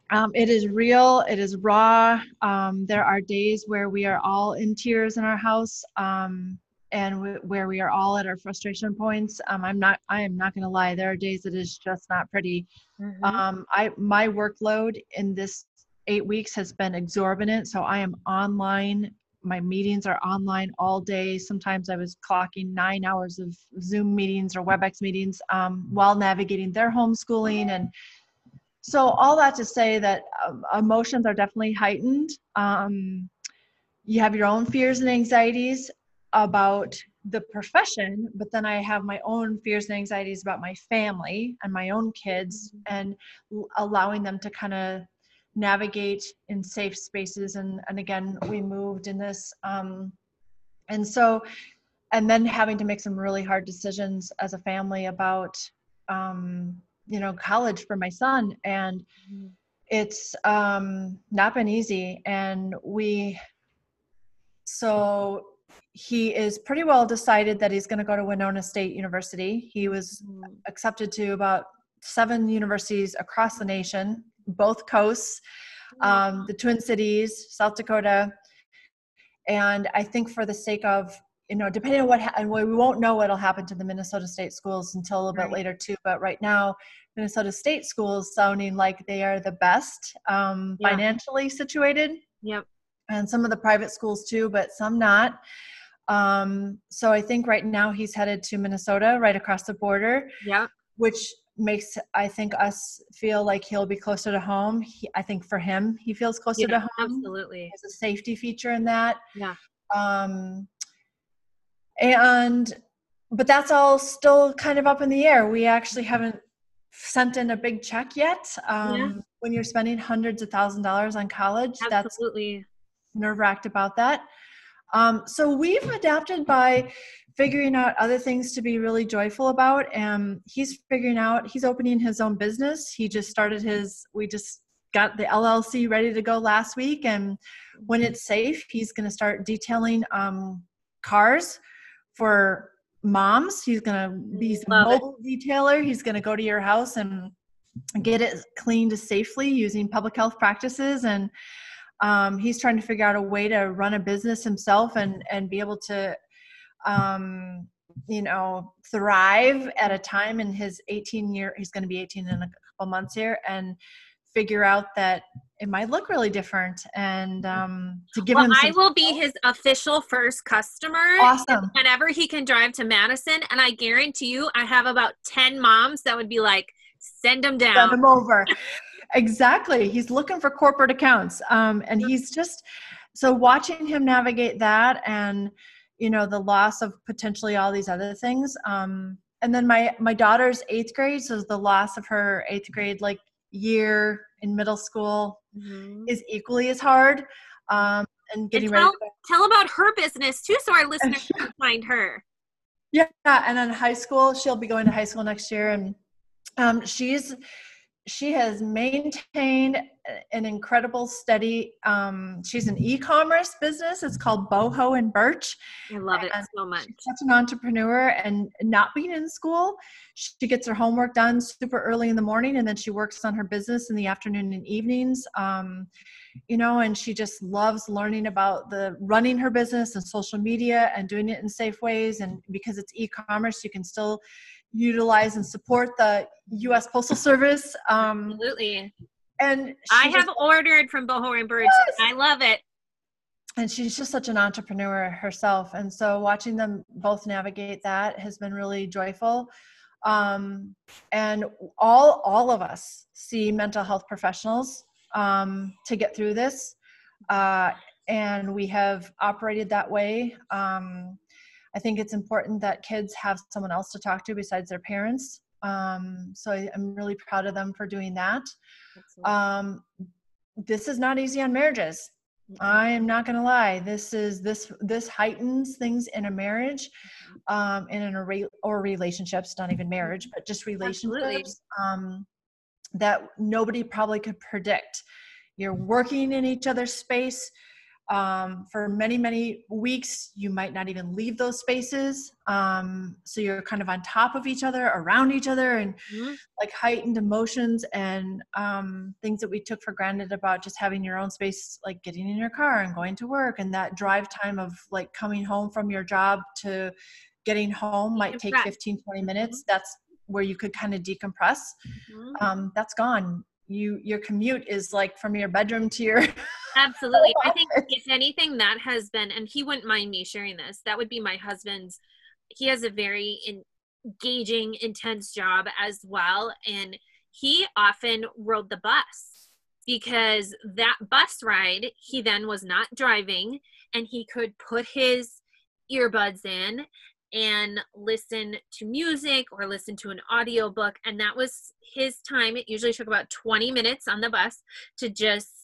Um, it is real. It is raw. Um, there are days where we are all in tears in our house, um, and w- where we are all at our frustration points. Um, I'm not. I am not going to lie. There are days that is just not pretty. Mhm. Um, I my workload in this eight weeks has been exorbitant. So I am online. My meetings are online all day. Sometimes I was clocking nine hours of Zoom meetings or WebEx meetings um, while navigating their homeschooling and. So all that to say that um, emotions are definitely heightened. Um, you have your own fears and anxieties about the profession, but then I have my own fears and anxieties about my family and my own kids and allowing them to kind of navigate in safe spaces. And, and again, we moved in this. Um, and so, and then having to make some really hard decisions as a family about, um, you know, college for my son. And Mhm. it's um, not been easy. And we, so he is pretty well decided that he's going to go to Winona State University. He was Mhm. accepted to about seven universities across the nation, both coasts, um, the Twin Cities, South Dakota. And I think for the sake of, you know, depending on what, ha- and we won't know what'll happen to the Minnesota State schools until a little Right. bit later too. But right now, Minnesota State schools sounding like they are the best um, Yeah. financially situated Yep. And some of the private schools too, but some not. Um, so I think right now he's headed to Minnesota, right across the border, Yeah. which makes I think us feel like he'll be closer to home. He, I think for him, he feels closer Yeah, to home. absolutely. There's a safety feature in that. Yeah. Um, and but that's all still kind of up in the air. We actually haven't sent in a big check yet. Um, When you're spending hundreds of thousand dollars on college, that's Absolutely. Nerve wracked about that. Um, so we've adapted by figuring out other things to be really joyful about. And he's figuring out, he's opening his own business. He just started his, we just got the LLC ready to go last week. And when it's safe, he's going to start detailing um, cars for moms. He's going to be a Love it. mobile detailer. He's going to go to your house and get it cleaned safely using public health practices and um, he's trying to figure out a way to run a business himself and and be able to um, you know thrive at a time in his 18 year he's going to be 18 in a couple months here and figure out that it might look really different and um, to give Well, him I will be his official first customer awesome whenever he can drive to Madison. And I guarantee you, I have about 10 moms that would be like, send him down, send him over. exactly. He's looking for corporate accounts. Um, and he's just so watching him navigate that and you know the loss of potentially all these other things. Um, and then my my daughter's eighth grade, so the loss of her eighth grade like year in middle school Mhm. is equally as hard. Um, and getting ready. tell- to- Tell about her business too, so our listeners can find her. Yeah, and then high school, she'll be going to high school next year, and um, she's she has maintained an incredible steady um, she's an e-commerce business. It's called boho and birch. I love it so much. such an entrepreneur and not being in school she gets her homework done super early in the morning and then she works on her business in the afternoon and evenings. Um, you know and she just loves learning about the running her business and social media and doing it in safe ways. And because it's e-commerce you can still utilize and support the U.S. Postal Service. Um, Absolutely. And I have ordered from Boho and Birch. Yes. I love it. And she's just such an entrepreneur herself, and so watching them both navigate that has been really joyful. Um, and all all of us see mental health professionals um, to get through this, uh, and we have operated that way. Um, I think it's important that kids have someone else to talk to besides their parents. Um, so I, am really proud of them for doing that. Um, this is not easy on marriages. I am not going to lie. This is this this heightens things in a marriage, um, in an or, or relationships. Not even marriage, but just relationships um, that nobody probably could predict. You're working in each other's space um, for many many weeks you might not even leave those spaces um, so you're kind of on top of each other around each other and mm-hmm. like heightened emotions and um, things that we took for granted about just having your own space like getting in your car and going to work and that drive time of like coming home from your job to getting home might take 15 20 minutes mm-hmm. that's where you could kind of decompress mm-hmm. Um, that's gone you your commute is like from your bedroom to your absolutely. I think if anything that has been and he wouldn't mind me sharing this that would be my husband's he has a very engaging intense job as well and he often rode the bus because that bus ride he then was not driving and he could put his earbuds in and listen to music or listen to an audiobook and that was his time. It usually took about 20 minutes on the bus to just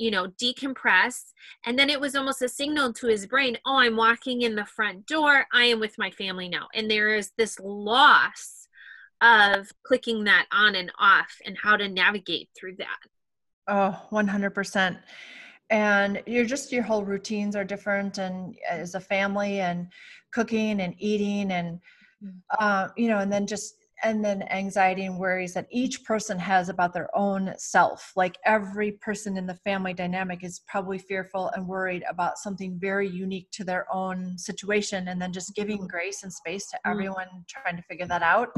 you know decompress. And then it was almost a signal to his brain oh i'm walking in the front door. I am with my family now. And there is this loss of clicking that on and off and how to navigate through that. Oh 100% and you're just your whole routines are different and as a family and cooking and eating and mm. uh, you know and then just and then anxiety and worries that each person has about their own self. Like every person in the family dynamic is probably fearful and worried about something very unique to their own situation, and then just giving mm-hmm. grace and space to mm. everyone trying to figure that out.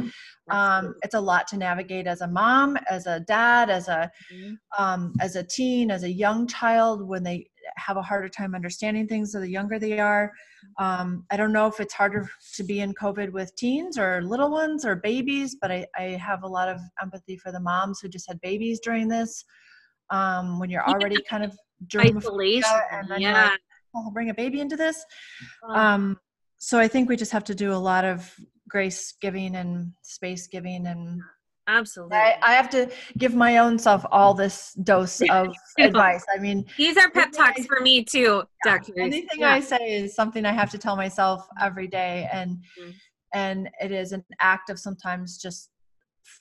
Um, it's a lot to navigate as a mom, as a dad, as a mm-hmm. um, as a teen, as a young child when they have a harder time understanding things the younger they are. Um, I don't know if it's harder to be in COVID with teens or little ones or babies, but I, I have a lot of empathy for the moms who just had babies during this. Um, when you're already yeah. kind of isolation, and then yeah. Like, oh, I'll bring a baby into this. Um, so I think we just have to do a lot of grace giving and space giving and Absolutely. I, I, have to give my own self all this dose of advice. I mean, these are pep talks I, for me too, yeah, Dr. Anything yeah. I say is something I have to tell myself every day. And, mm-hmm. and it is an act of sometimes just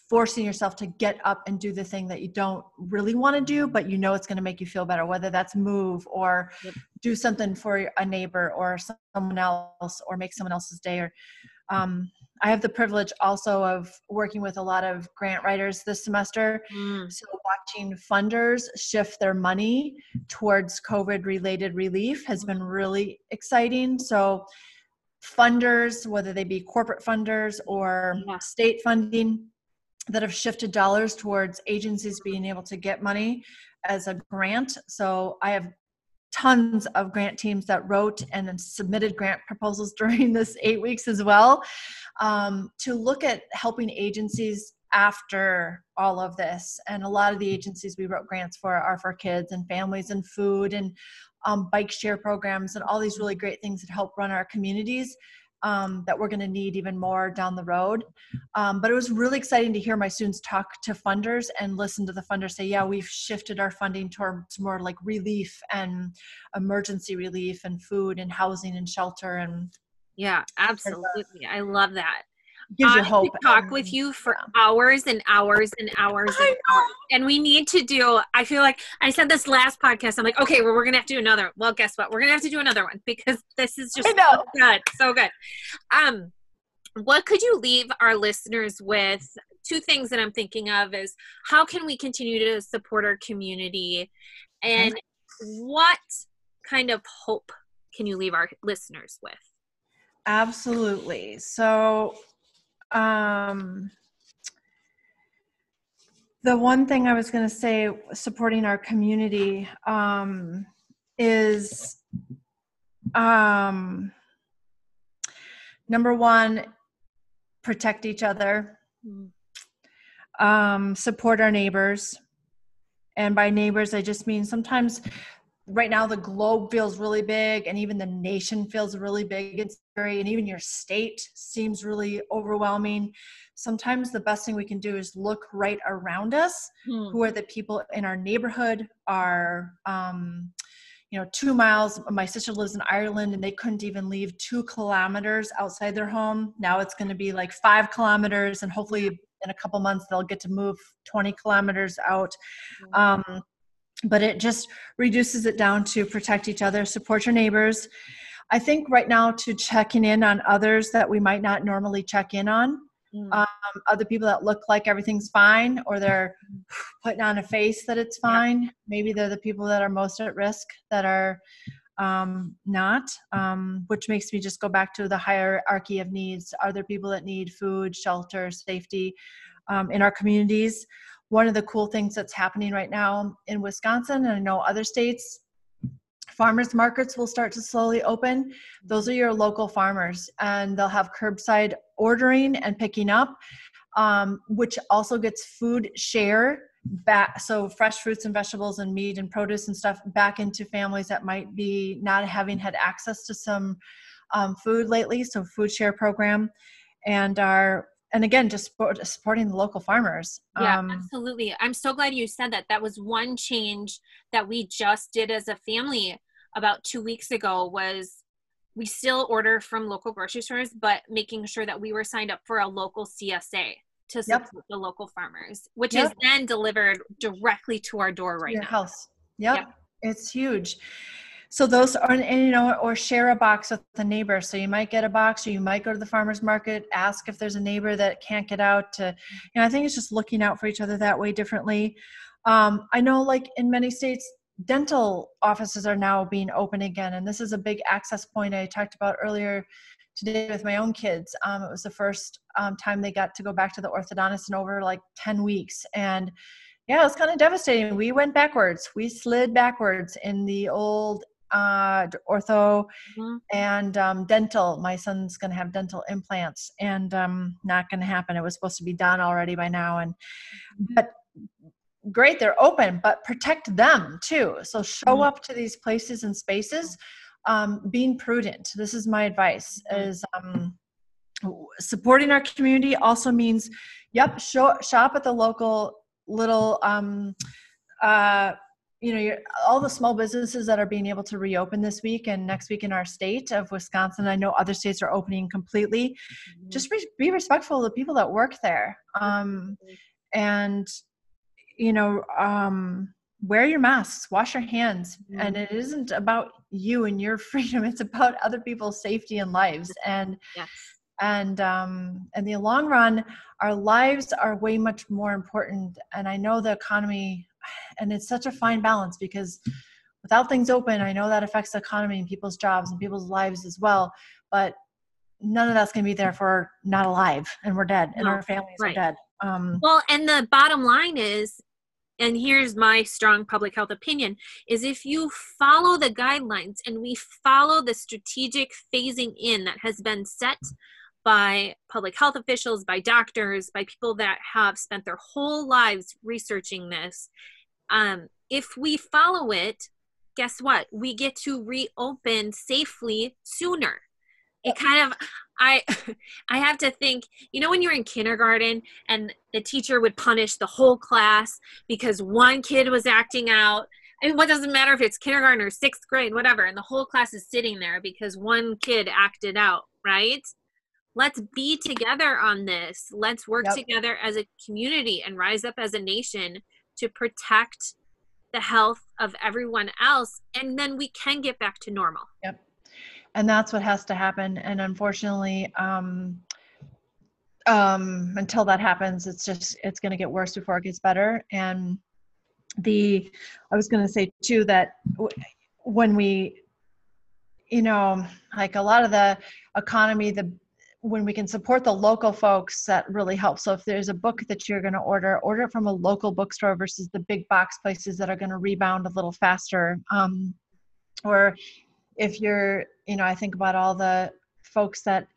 forcing yourself to get up and do the thing that you don't really want to do, but you know it's going to make you feel better, whether that's move or yep. do something for a neighbor or someone else or make someone else's day or, um, I have the privilege also of working with a lot of grant writers this semester. Mm. So, watching funders shift their money towards COVID related relief has been really exciting. So, funders, whether they be corporate funders or yeah. state funding, that have shifted dollars towards agencies being able to get money as a grant. So, I have tons of grant teams that wrote and submitted grant proposals during this eight weeks as well um, to look at helping agencies after all of this. And a lot of the agencies we wrote grants for are for kids and families and food and um, bike share programs and all these really great things that help run our communities. Um, that we're going to need even more down the road. Um, but it was really exciting to hear my students talk to funders and listen to the funders say, yeah, we've shifted our funding towards more like relief and emergency relief and food and housing and shelter and yeah, absolutely. I love that. Gives you hope. talk and, with you for yeah. hours and hours and hours and hours. And we need to do, I feel like I said this last podcast. I'm like, okay, well, we're going to have to do another. Well, guess what? We're going to have to do another one because this is just so good. So good. Um, what could you leave our listeners with? Two things that I'm thinking of is how can we continue to support our community and what kind of hope can you leave our listeners with? Absolutely. So, um, the one thing I was going to say, supporting our community, um, is um, number one, protect each other, um, support our neighbors. And by neighbors, I just mean sometimes right now the globe feels really big and even the nation feels really big and scary and even your state seems really overwhelming. Sometimes the best thing we can do is look right around us. Hmm. who are the people in our neighborhood? Are um, you know two miles my sister lives in ireland and they couldn't even leave two kilometers outside their home. Now it's going to be like five kilometers and hopefully in a couple months they'll get to move 20 kilometers out. Um, but it just reduces it down to protect each other, support your neighbors. I think right now to checking in on others that we might not normally check in on. Mm. Um, other people that look like everything's fine or they're putting on a face that it's fine. Yeah. Maybe they're the people that are most at risk that are um, not, um, which makes me just go back to the hierarchy of needs. Are there people that need food, shelter, safety um, in our communities? One of the cool things that's happening right now in Wisconsin, and I know other states, farmers markets will start to slowly open. Those are your local farmers, and they'll have curbside ordering and picking up, um, which also gets food share back. So fresh fruits and vegetables and meat and produce and stuff back into families that might be not having had access to some um, food lately. So food share program, and our and again just support, supporting the local farmers yeah um, absolutely i'm so glad you said that that was one change that we just did as a family about two weeks ago was we still order from local grocery stores but making sure that we were signed up for a local csa to support yep. the local farmers which yep. is then delivered directly to our door right Your now house yep. yep it's huge so those are and, you know or share a box with the neighbor. So you might get a box or you might go to the farmers market ask if there's a neighbor that can't get out to you know i think it's just looking out for each other that way differently. Um, i know like in many states dental offices are now being open again and this is a big access point. I talked about earlier today with my own kids. Um, it was the first um, time they got to go back to the orthodontist in over like 10 weeks. And yeah, it was kind of devastating. We went backwards. We slid backwards in the old uh, ortho mm-hmm. and um, dental. My son's going to have dental implants, and um, not going to happen. It was supposed to be done already by now, and mm-hmm. but great, they're open, but protect them too. So show mm-hmm. up to these places and spaces, um, being prudent. This is my advice: mm-hmm. is um, supporting our community also means, yep, show, shop at the local little. Um, uh, you know all the small businesses that are being able to reopen this week and next week in our state of wisconsin i know other states are opening completely mm-hmm. just re- be respectful of the people that work there um, and you know um, wear your masks wash your hands mm-hmm. and it isn't about you and your freedom it's about other people's safety and lives and yes. and um, in the long run our lives are way much more important and i know the economy and it's such a fine balance because without things open i know that affects the economy and people's jobs and people's lives as well but none of that's going to be there for not alive and we're dead and no, our families right. are dead um, well and the bottom line is and here's my strong public health opinion is if you follow the guidelines and we follow the strategic phasing in that has been set by public health officials by doctors by people that have spent their whole lives researching this um, if we follow it, guess what? We get to reopen safely sooner. It kind of I I have to think, you know when you're in kindergarten and the teacher would punish the whole class because one kid was acting out. Mean, what doesn't matter if it's kindergarten or sixth grade, whatever, and the whole class is sitting there because one kid acted out, right? Let's be together on this let's work Yep. together as a community and rise up as a nation to protect the health of everyone else and then we can get back to normal Yep. and that's what has to happen and unfortunately um um until that happens it's just it's going to get worse before it gets better and the i was going to say too that when we you know like a lot of the economy the when we can support the local folks that really helps. So if there's a book that you're going to order order it from a local bookstore versus the big box places that are going to rebound a little faster. Um, or if you're you know i think about all the folks that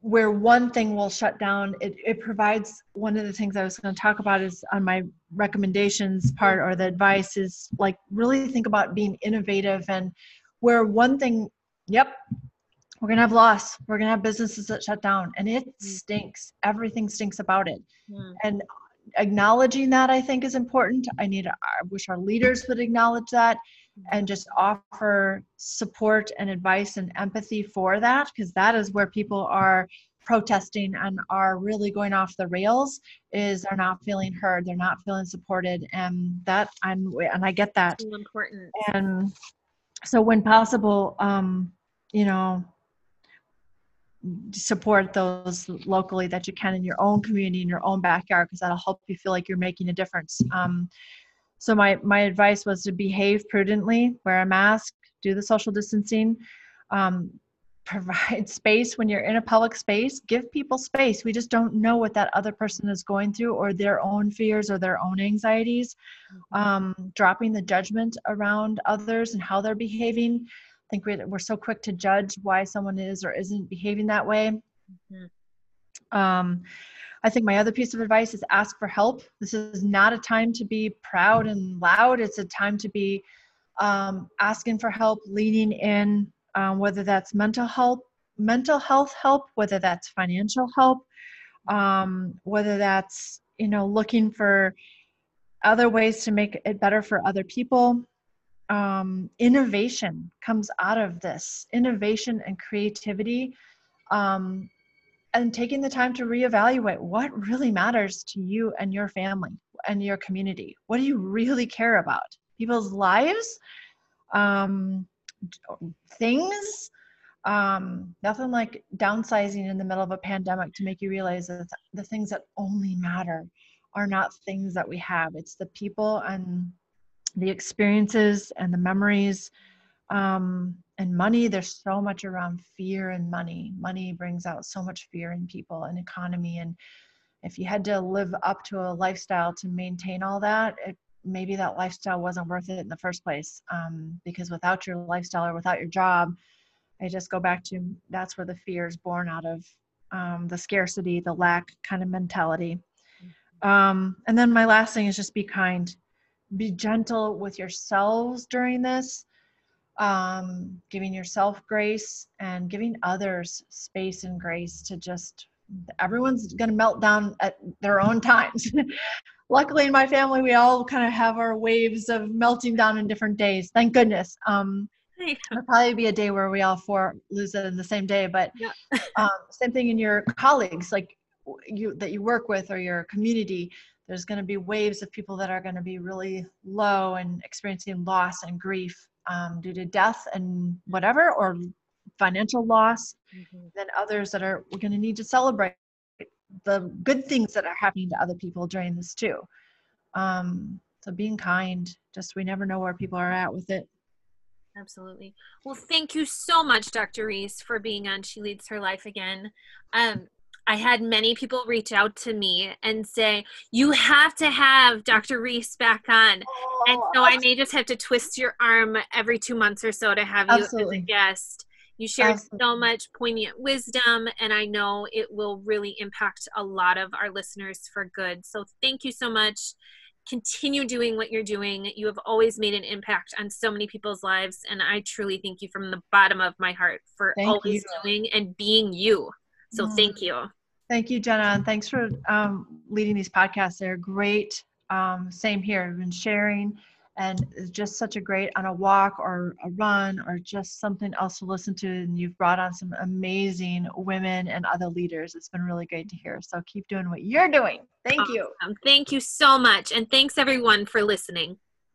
where one thing will shut down it, it provides one of the things i was going to talk about is on my recommendations part or the advice is like really think about being innovative and where one thing yep we're going to have loss. We're going to have businesses that shut down and it stinks. Everything stinks about it. Hmm. and acknowledging that i think is important. I need i wish our leaders would acknowledge that and just offer support and advice and empathy for that because that is where people are protesting and are really going off the rails is they're not feeling heard they're not feeling supported and that i'm and i get that. So important. And so when possible um you know support those locally that you can in your own community in your own backyard because that'll help you feel like you're making a difference. Um so my my advice was to behave prudently wear a mask do the social distancing um, provide space when you're in a public space give people space. We just don't know what that other person is going through or their own fears or their own anxieties. Um, dropping the judgment around others and how they're behaving think we, we're so quick to judge why someone is or isn't behaving that way Mhm. um, I think my other piece of advice is ask for help. This is not a time to be proud and loud. It's a time to be um, asking for help, leaning in, um, whether that's mental health, mental health help, whether that's financial help, um, whether that's you know looking for other ways to make it better for other people. Um, innovation comes out of this. Innovation and creativity um, and taking the time to reevaluate what really matters to you and your family and your community. What do you really care about? People's lives, um, things. Um, nothing like downsizing in the middle of a pandemic to make you realize that the things that only matter are not things that we have. It's the people and the experiences and the memories um, and money there's so much around fear and money. Money brings out so much fear in people and economy and if you had to live up to a lifestyle to maintain all that it, maybe that lifestyle wasn't worth it in the first place. Um, because without your lifestyle or without your job i just go back to that's where the fear is born out of um, the scarcity the lack kind of mentality. Um, and then my last thing is just be kind be gentle with yourselves during this um, giving yourself grace and giving others space and grace to just everyone's going to melt down at their own times. Luckily in my family we all kind of have our waves of melting down in different days. Thank goodness. Um, there'll probably be a day where we all four lose it in the same day but Yeah. um, same thing in your colleagues like you that you work with or your community there's going to be waves of people that are going to be really low and experiencing loss and grief um, due to death and whatever or financial loss Mhm. then others that are we're going to need to celebrate the good things that are happening to other people during this too um, so being kind just we never know where people are at with it Absolutely. Well, thank you so much, Dr. Reese, for being on She Leads Her Life again. Um, I had many people reach out to me and say, You have to have Dr. Reese back on. Oh, And so I may just have to twist your arm every two months or so to have you Absolutely. as a guest. You shared so much poignant wisdom, and I know it will really impact a lot of our listeners for good. So thank you so much. Continue doing what you're doing. You have always made an impact on so many people's lives, and I truly thank you from the bottom of my heart for Thank always you. doing and being you. So Mm. thank you. Thank you, Jenna, and thanks for um, leading these podcasts. They're great. Um, same here. I've been sharing and it's just such a great on a walk or a run or just something else to listen to. And you've brought on some amazing women and other leaders. It's been really great to hear. So keep doing what you're doing. Thank awesome. you. Thank you so much. And thanks everyone for listening.